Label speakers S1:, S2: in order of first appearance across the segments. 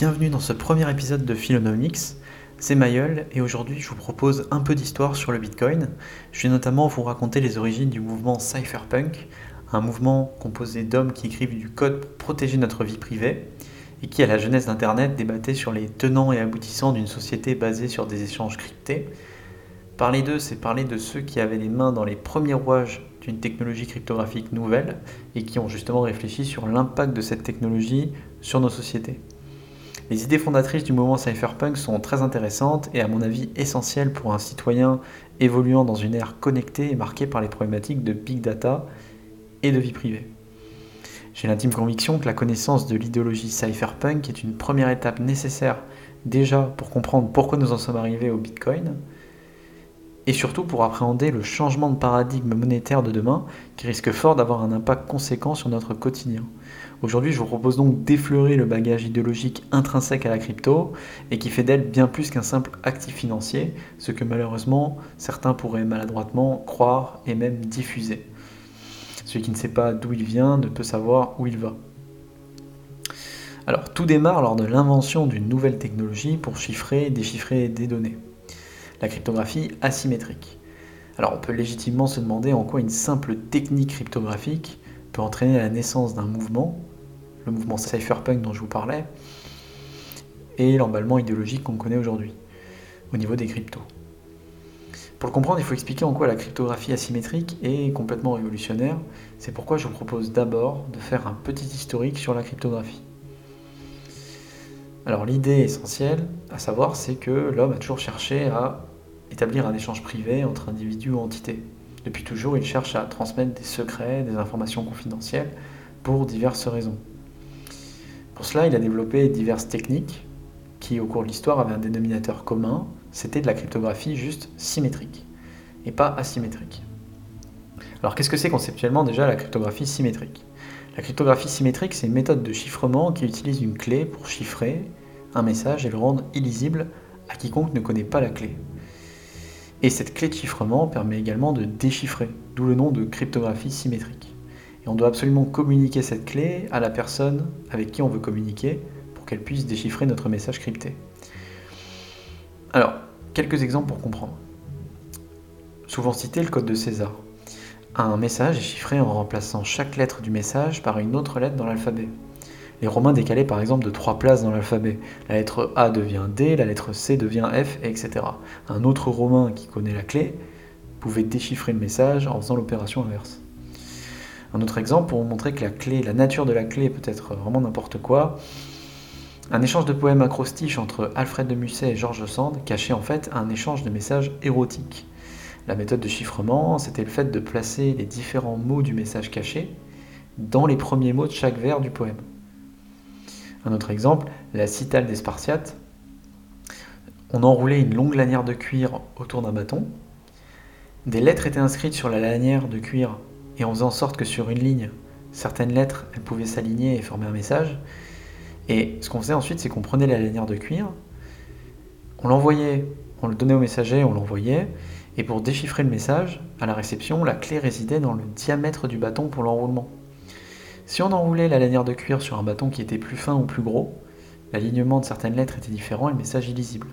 S1: bienvenue dans ce premier épisode de Philonomics. C'est Mayol et aujourd'hui je vous propose un peu d'histoire sur le Bitcoin. Je vais notamment vous raconter les origines du mouvement Cypherpunk, un mouvement composé d'hommes qui écrivent du code pour protéger notre vie privée et qui à la jeunesse d'Internet débattait sur les tenants et aboutissants d'une société basée sur des échanges cryptés. Parler d'eux, c'est parler de ceux qui avaient les mains dans les premiers rouages d'une technologie cryptographique nouvelle et qui ont justement réfléchi sur l'impact de cette technologie sur nos sociétés. Les idées fondatrices du mouvement cypherpunk sont très intéressantes et à mon avis essentielles pour un citoyen évoluant dans une ère connectée et marquée par les problématiques de big data et de vie privée. J'ai l'intime conviction que la connaissance de l'idéologie cypherpunk est une première étape nécessaire déjà pour comprendre pourquoi nous en sommes arrivés au Bitcoin, et surtout pour appréhender le changement de paradigme monétaire de demain qui risque fort d'avoir un impact conséquent sur notre quotidien. Aujourd'hui, je vous propose donc d'effleurer le bagage idéologique intrinsèque à la crypto et qui fait d'elle bien plus qu'un simple actif financier, ce que malheureusement certains pourraient maladroitement croire et même diffuser. Celui qui ne sait pas d'où il vient ne peut savoir où il va. Alors tout démarre lors de l'invention d'une nouvelle technologie pour chiffrer déchiffrer des données. La cryptographie asymétrique. Alors on peut légitimement se demander en quoi une simple technique cryptographique peut entraîner la naissance d'un mouvement le mouvement cypherpunk dont je vous parlais, et l'emballement idéologique qu'on connaît aujourd'hui, au niveau des cryptos. Pour le comprendre, il faut expliquer en quoi la cryptographie asymétrique est complètement révolutionnaire. C'est pourquoi je vous propose d'abord de faire un petit historique sur la cryptographie. Alors l'idée essentielle à savoir, c'est que l'homme a toujours cherché à établir un échange privé entre individus ou entités. Depuis toujours, il cherche à transmettre des secrets, des informations confidentielles, pour diverses raisons. Pour cela, il a développé diverses techniques qui, au cours de l'histoire, avaient un dénominateur commun, c'était de la cryptographie juste symétrique et pas asymétrique. Alors qu'est-ce que c'est conceptuellement déjà la cryptographie symétrique? La cryptographie symétrique, c'est une méthode de chiffrement qui utilise une clé pour chiffrer un message et le rendre illisible à quiconque ne connaît pas la clé. Et cette clé de chiffrement permet également de déchiffrer, d'où le nom de cryptographie symétrique. Et on doit absolument communiquer cette clé à la personne avec qui on veut communiquer pour qu'elle puisse déchiffrer notre message crypté. Alors, quelques exemples pour comprendre. Souvent cité le code de César. Un message est chiffré en remplaçant chaque lettre du message par une autre lettre dans l'alphabet. Les Romains décalaient par exemple de trois places dans l'alphabet. La lettre A devient D, la lettre C devient F, etc. Un autre Romain qui connaît la clé pouvait déchiffrer le message en faisant l'opération inverse. Un autre exemple pour montrer que la nature de la clé peut être vraiment n'importe quoi. Un échange de poèmes acrostiches entre Alfred de Musset et Georges Sand cachait en fait un échange de messages érotiques. La méthode de chiffrement, c'était le fait de placer les différents mots du message caché dans les premiers mots de chaque vers du poème. Un autre exemple, la citale des Spartiates. On enroulait une longue lanière de cuir autour d'un bâton. Des lettres étaient inscrites sur la lanière de cuir et on faisait en sorte que sur une ligne, certaines lettres, elles pouvaient s'aligner et former un message. Et ce qu'on faisait ensuite, c'est qu'on prenait la lanière de cuir, on l'envoyait, on le donnait au messager, on l'envoyait, et pour déchiffrer le message, à la réception, la clé résidait dans le diamètre du bâton pour l'enroulement. Si on enroulait la lanière de cuir sur un bâton qui était plus fin ou plus gros, l'alignement de certaines lettres était différent et le message illisible.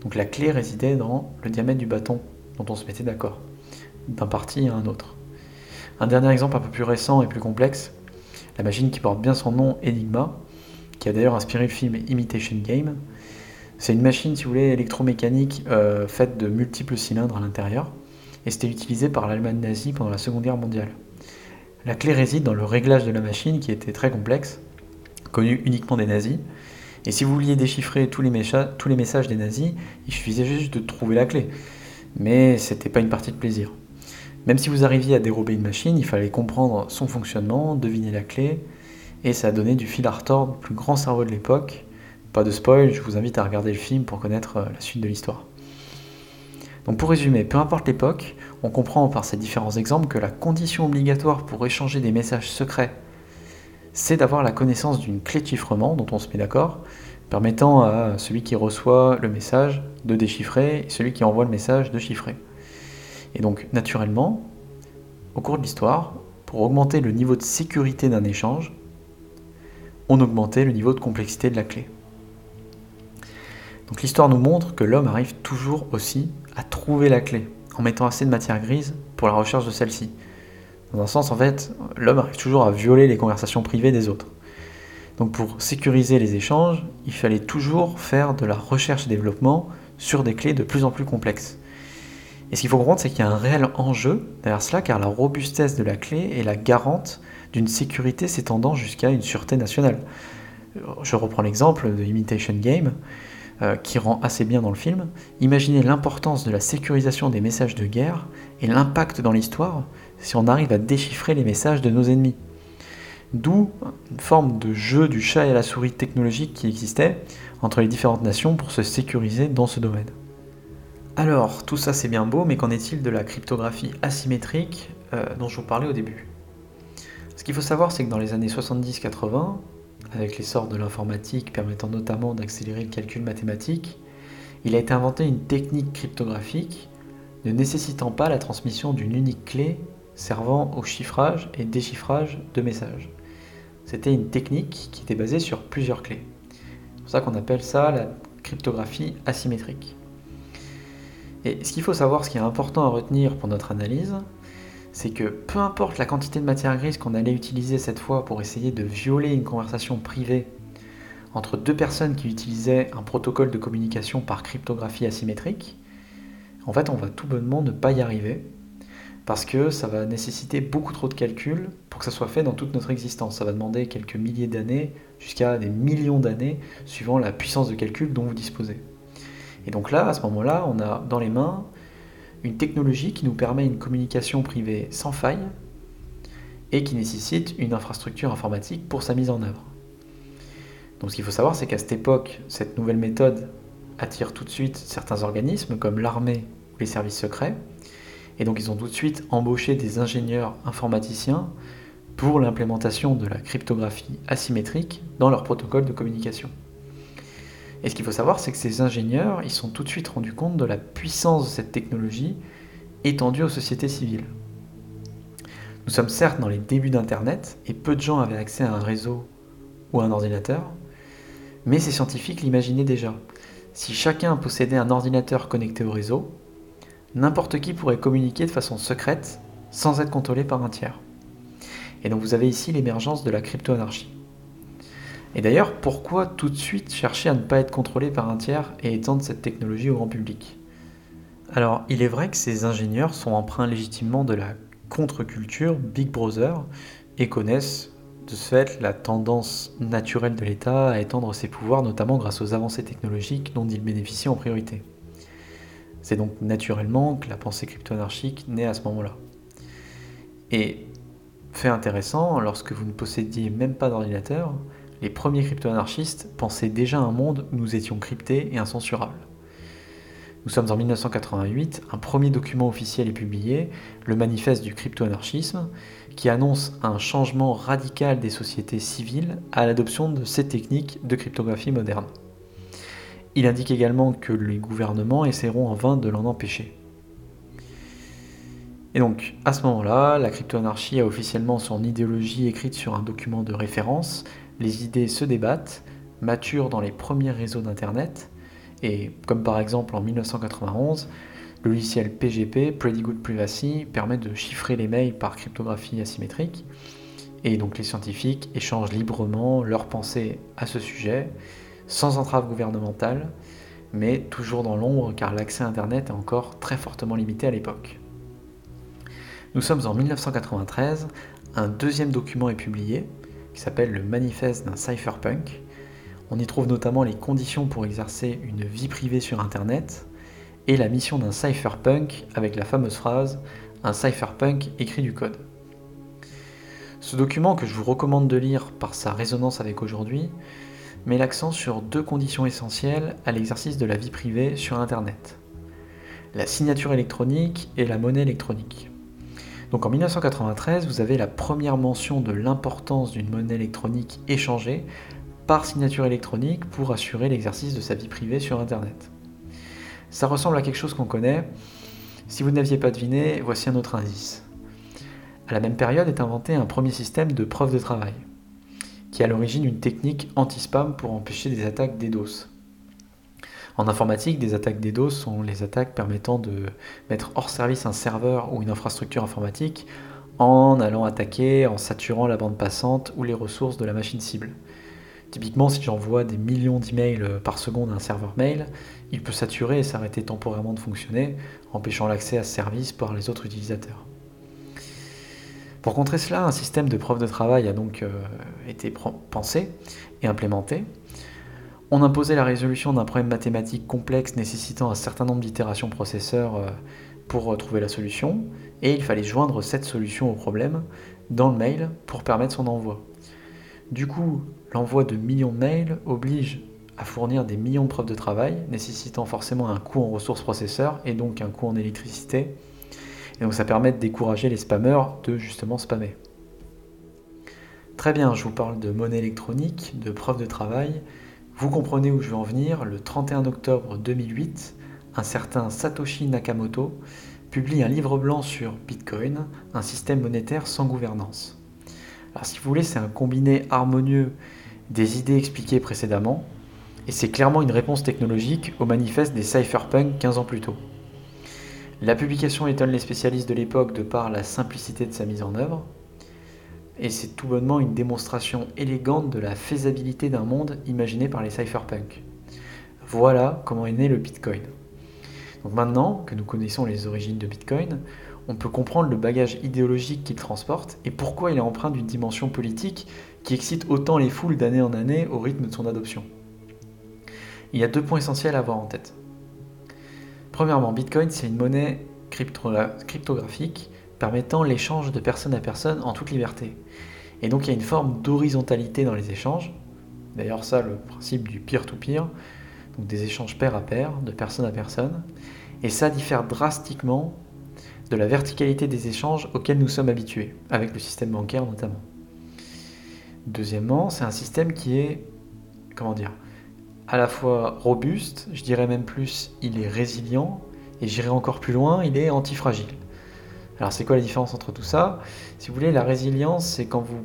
S1: Donc la clé résidait dans le diamètre du bâton dont on se mettait d'accord, d'un parti à un autre. Un dernier exemple un peu plus récent et plus complexe, la machine qui porte bien son nom Enigma, qui a d'ailleurs inspiré le film Imitation Game. C'est une machine, si vous voulez, électromécanique euh, faite de multiples cylindres à l'intérieur, et c'était utilisé par l'Allemagne nazie pendant la Seconde Guerre mondiale. La clé réside dans le réglage de la machine qui était très complexe, connu uniquement des nazis, et si vous vouliez déchiffrer tous les, messages des nazis, il suffisait juste de trouver la clé. Mais c'était pas une partie de plaisir. Même si vous arriviez à dérober une machine, il fallait comprendre son fonctionnement, deviner la clé, et ça a donné du fil à retordre le plus grand cerveau de l'époque. Pas de spoil, je vous invite à regarder le film pour connaître euh, la suite de l'histoire. Donc pour résumer, peu importe l'époque, on comprend par ces différents exemples que la condition obligatoire pour échanger des messages secrets, c'est d'avoir la connaissance d'une clé de chiffrement dont on se met d'accord, permettant à celui qui reçoit le message de déchiffrer et celui qui envoie le message de chiffrer. Et donc, naturellement, au cours de l'histoire, pour augmenter le niveau de sécurité d'un échange, on augmentait le niveau de complexité de la clé. Donc l'histoire nous montre que l'homme arrive toujours aussi à trouver la clé, en mettant assez de matière grise pour la recherche de celle-ci. Dans un sens, en fait, l'homme arrive toujours à violer les conversations privées des autres. Donc pour sécuriser les échanges, il fallait toujours faire de la recherche et développement sur des clés de plus en plus complexes. Et ce qu'il faut comprendre, c'est qu'il y a un réel enjeu derrière cela, car la robustesse de la clé est la garante d'une sécurité s'étendant jusqu'à une sûreté nationale. Je reprends l'exemple de Imitation Game, euh, qui rend assez bien dans le film. Imaginez l'importance de la sécurisation des messages de guerre et l'impact dans l'histoire si on arrive à déchiffrer les messages de nos ennemis. D'où une forme de jeu du chat et la souris technologique qui existait entre les différentes nations pour se sécuriser dans ce domaine. Alors, tout ça c'est bien beau, mais qu'en est-il de la cryptographie asymétrique euh, dont je vous parlais au début? Ce qu'il faut savoir, c'est que dans les années 70-80, avec l'essor de l'informatique permettant notamment d'accélérer le calcul mathématique, il a été inventé une technique cryptographique ne nécessitant pas la transmission d'une unique clé servant au chiffrage et déchiffrage de messages. C'était une technique qui était basée sur plusieurs clés. C'est pour ça qu'on appelle ça la cryptographie asymétrique. Et ce qu'il faut savoir, ce qui est important à retenir pour notre analyse, c'est que peu importe la quantité de matière grise qu'on allait utiliser cette fois pour essayer de violer une conversation privée entre deux personnes qui utilisaient un protocole de communication par cryptographie asymétrique, en fait on va tout bonnement ne pas y arriver parce que ça va nécessiter beaucoup trop de calculs pour que ça soit fait dans toute notre existence. Ça va demander quelques milliers d'années jusqu'à des millions d'années suivant la puissance de calcul dont vous disposez. Et donc là, à ce moment-là, on a dans les mains une technologie qui nous permet une communication privée sans faille et qui nécessite une infrastructure informatique pour sa mise en œuvre. Donc ce qu'il faut savoir, c'est qu'à cette époque, cette nouvelle méthode attire tout de suite certains organismes comme l'armée ou les services secrets. Et donc ils ont tout de suite embauché des ingénieurs informaticiens pour l'implémentation de la cryptographie asymétrique dans leur protocole de communication. Et ce qu'il faut savoir, c'est que ces ingénieurs, ils sont tout de suite rendus compte de la puissance de cette technologie étendue aux sociétés civiles. Nous sommes certes dans les débuts d'Internet, et peu de gens avaient accès à un réseau ou à un ordinateur, mais ces scientifiques l'imaginaient déjà. Si chacun possédait un ordinateur connecté au réseau, n'importe qui pourrait communiquer de façon secrète sans être contrôlé par un tiers. Et donc vous avez ici l'émergence de la crypto-anarchie. Et d'ailleurs, pourquoi tout de suite chercher à ne pas être contrôlé par un tiers et étendre cette technologie au grand public? Alors, il est vrai que ces ingénieurs sont emprunts légitimement de la contre-culture Big Brother et connaissent de ce fait la tendance naturelle de l'État à étendre ses pouvoirs, notamment grâce aux avancées technologiques dont il bénéficie en priorité. C'est donc naturellement que la pensée crypto-anarchique naît à ce moment-là. Et fait intéressant, lorsque vous ne possédiez même pas d'ordinateur, les premiers crypto-anarchistes pensaient déjà un monde où nous étions cryptés et insensurables. Nous sommes en 1988, un premier document officiel est publié, le manifeste du crypto-anarchisme, qui annonce un changement radical des sociétés civiles à l'adoption de ces techniques de cryptographie moderne. Il indique également que les gouvernements essaieront en vain de l'en empêcher. Et donc, à ce moment-là, la crypto-anarchie a officiellement son idéologie écrite sur un document de référence, les idées se débattent, maturent dans les premiers réseaux d'Internet, et comme par exemple en 1991, le logiciel PGP, Pretty Good Privacy, permet de chiffrer les mails par cryptographie asymétrique, et donc les scientifiques échangent librement leurs pensées à ce sujet, sans entrave gouvernementale, mais toujours dans l'ombre car l'accès à Internet est encore très fortement limité à l'époque. Nous sommes en 1993, un deuxième document est publié, qui s'appelle le manifeste d'un cypherpunk. On y trouve notamment les conditions pour exercer une vie privée sur Internet et la mission d'un cypherpunk avec la fameuse phrase Un cypherpunk écrit du code. Ce document que je vous recommande de lire par sa résonance avec aujourd'hui met l'accent sur deux conditions essentielles à l'exercice de la vie privée sur Internet. La signature électronique et la monnaie électronique. Donc en 1993, vous avez la première mention de l'importance d'une monnaie électronique échangée par signature électronique pour assurer l'exercice de sa vie privée sur Internet. Ça ressemble à quelque chose qu'on connaît. Si vous n'aviez pas deviné, voici un autre indice. À la même période est inventé un premier système de preuve de travail, qui est à l'origine une technique anti-spam pour empêcher des attaques DDoS. En informatique, des attaques DDoS sont les attaques permettant de mettre hors service un serveur ou une infrastructure informatique en allant attaquer, en saturant la bande passante ou les ressources de la machine cible. Typiquement, si j'envoie des millions d'emails par seconde à un serveur mail, il peut saturer et s'arrêter temporairement de fonctionner, empêchant l'accès à ce service par les autres utilisateurs. Pour contrer cela, un système de preuve de travail a donc euh, été pensé et implémenté. On imposait la résolution d'un problème mathématique complexe nécessitant un certain nombre d'itérations processeurs euh, pour trouver la solution, et il fallait joindre cette solution au problème dans le mail pour permettre son envoi. Du coup, l'envoi de millions de mails oblige à fournir des millions de preuves de travail, nécessitant forcément un coût en ressources processeurs et donc un coût en électricité. Et donc ça permet de décourager les spammers de justement spammer. Très bien, je vous parle de monnaie électronique, de preuves de travail. Vous comprenez où je veux en venir. Le 31 octobre 2008, un certain Satoshi Nakamoto publie un livre blanc sur Bitcoin, un système monétaire sans gouvernance. Alors si vous voulez, c'est un combiné harmonieux des idées expliquées précédemment, et c'est clairement une réponse technologique au manifeste des cypherpunks 15 ans plus tôt. La publication étonne les spécialistes de l'époque de par la simplicité de sa mise en œuvre, et c'est tout bonnement une démonstration élégante de la faisabilité d'un monde imaginé par les cypherpunks. Voilà comment est né le Bitcoin. Donc maintenant que nous connaissons les origines de Bitcoin, on peut comprendre le bagage idéologique qu'il transporte et pourquoi il est empreint d'une dimension politique qui excite autant les foules d'année en année au rythme de son adoption. Il y a deux points essentiels à avoir en tête. Premièrement, Bitcoin, c'est une monnaie cryptographique permettant l'échange de personne à personne en toute liberté. Et donc il y a une forme d'horizontalité dans les échanges. D'ailleurs ça, le principe du peer-to-peer, donc des échanges pair à pair, de personne à personne. Et ça diffère drastiquement de la verticalité des échanges auxquels nous sommes habitués, avec le système bancaire notamment. Deuxièmement, c'est un système qui est, comment dire, à la fois robuste, je dirais même plus, il est résilient, et j'irai encore plus loin, il est antifragile. Alors c'est quoi la différence entre tout ça? Si vous voulez, la résilience, c'est quand vous,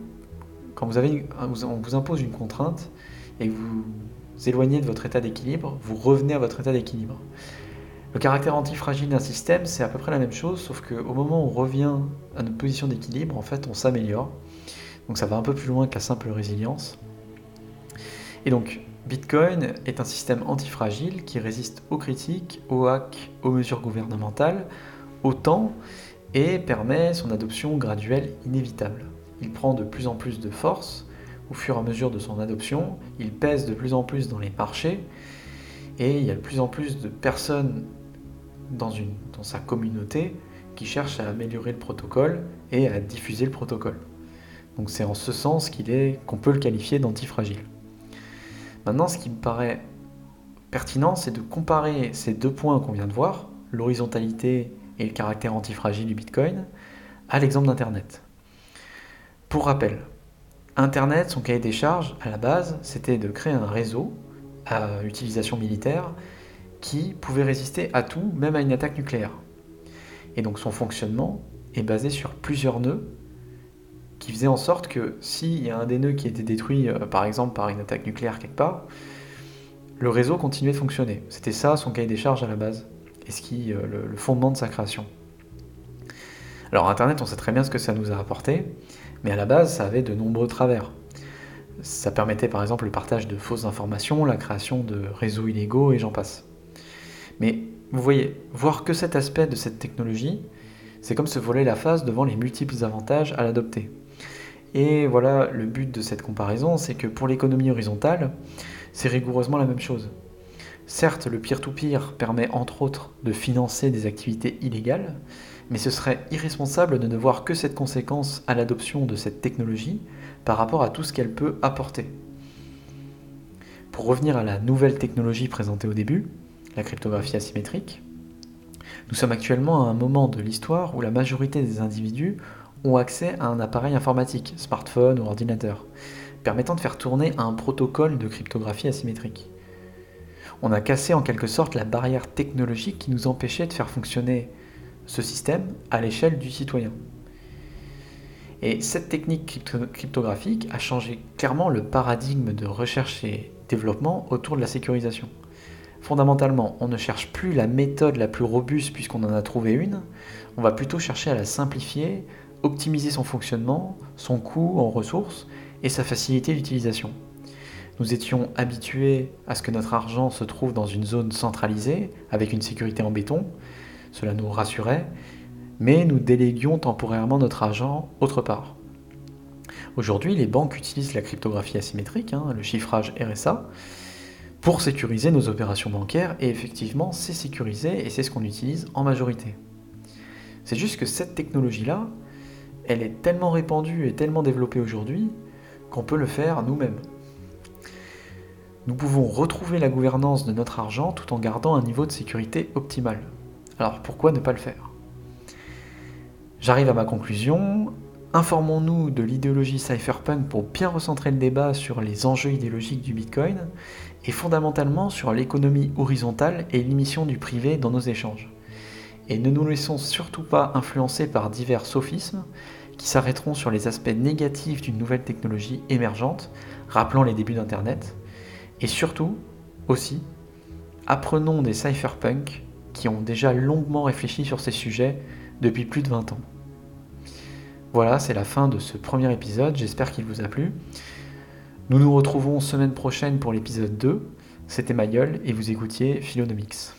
S1: quand vous avez, on vous impose une contrainte et vous éloignez de votre état d'équilibre, vous revenez à votre état d'équilibre. Le caractère antifragile d'un système, c'est à peu près la même chose, sauf qu'au moment où on revient à notre position d'équilibre, en fait, on s'améliore. Donc ça va un peu plus loin que la simple résilience. Et donc, Bitcoin est un système antifragile qui résiste aux critiques, aux hacks, aux mesures gouvernementales, au temps, et permet son adoption graduelle inévitable. Il prend de plus en plus de force au fur et à mesure de son adoption, il pèse de plus en plus dans les marchés, et il y a de plus en plus de personnes dans, sa communauté qui cherche à améliorer le protocole et à diffuser le protocole. Donc c'est en ce sens qu'il est qu'on peut le qualifier d'antifragile. Maintenant, ce qui me paraît pertinent, c'est de comparer ces deux points qu'on vient de voir, l'horizontalité et le caractère antifragile du Bitcoin, à l'exemple d'Internet. Pour rappel, Internet, son cahier des charges, à la base, c'était de créer un réseau à utilisation militaire qui pouvait résister à tout, même à une attaque nucléaire. Et donc son fonctionnement est basé sur plusieurs nœuds qui faisaient en sorte que s'il y a un des nœuds qui était détruit, euh, par exemple par une attaque nucléaire quelque part, le réseau continuait de fonctionner. C'était ça son cahier des charges à la base, et ce qui euh, le, le fondement de sa création. Alors Internet, on sait très bien ce que ça nous a apporté, mais à la base, ça avait de nombreux travers. Ça permettait par exemple le partage de fausses informations, la création de réseaux illégaux et j'en passe. Mais vous voyez, voir que cet aspect de cette technologie, c'est comme se voler la face devant les multiples avantages à l'adopter. Et voilà, le but de cette comparaison, c'est que pour l'économie horizontale, c'est rigoureusement la même chose. Certes, le peer-to-peer permet entre autres de financer des activités illégales, mais ce serait irresponsable de ne voir que cette conséquence à l'adoption de cette technologie par rapport à tout ce qu'elle peut apporter. Pour revenir à la nouvelle technologie présentée au début, la cryptographie asymétrique. Nous sommes actuellement à un moment de l'histoire où la majorité des individus ont accès à un appareil informatique, smartphone ou ordinateur, permettant de faire tourner un protocole de cryptographie asymétrique. On a cassé en quelque sorte la barrière technologique qui nous empêchait de faire fonctionner ce système à l'échelle du citoyen. Et cette technique cryptographique a changé clairement le paradigme de recherche et développement autour de la sécurisation Fondamentalement, on ne cherche plus la méthode la plus robuste puisqu'on en a trouvé une, on va plutôt chercher à la simplifier, optimiser son fonctionnement, son coût en ressources et sa facilité d'utilisation. Nous étions habitués à ce que notre argent se trouve dans une zone centralisée, avec une sécurité en béton. Cela nous rassurait, mais nous déléguions temporairement notre argent autre part. Aujourd'hui, les banques utilisent la cryptographie asymétrique, hein, le chiffrage RSA, pour sécuriser nos opérations bancaires, et effectivement, c'est sécurisé et c'est ce qu'on utilise en majorité. C'est juste que cette technologie-là, elle est tellement répandue et tellement développée aujourd'hui qu'on peut le faire nous-mêmes. Nous pouvons retrouver la gouvernance de notre argent tout en gardant un niveau de sécurité optimal. Alors pourquoi ne pas le faire? J'arrive à ma conclusion. Informons-nous de l'idéologie cypherpunk pour bien recentrer le débat sur les enjeux idéologiques du Bitcoin et fondamentalement sur l'économie horizontale et l'émission du privé dans nos échanges. Et ne nous laissons surtout pas influencer par divers sophismes qui s'arrêteront sur les aspects négatifs d'une nouvelle technologie émergente, rappelant les débuts d'Internet. Et surtout, aussi, apprenons des cypherpunks qui ont déjà longuement réfléchi sur ces sujets depuis plus de 20 ans. Voilà, c'est la fin de ce premier épisode, j'espère qu'il vous a plu. Nous nous retrouvons semaine prochaine pour l'épisode 2. C'était ma gueule et vous écoutiez Philonomix.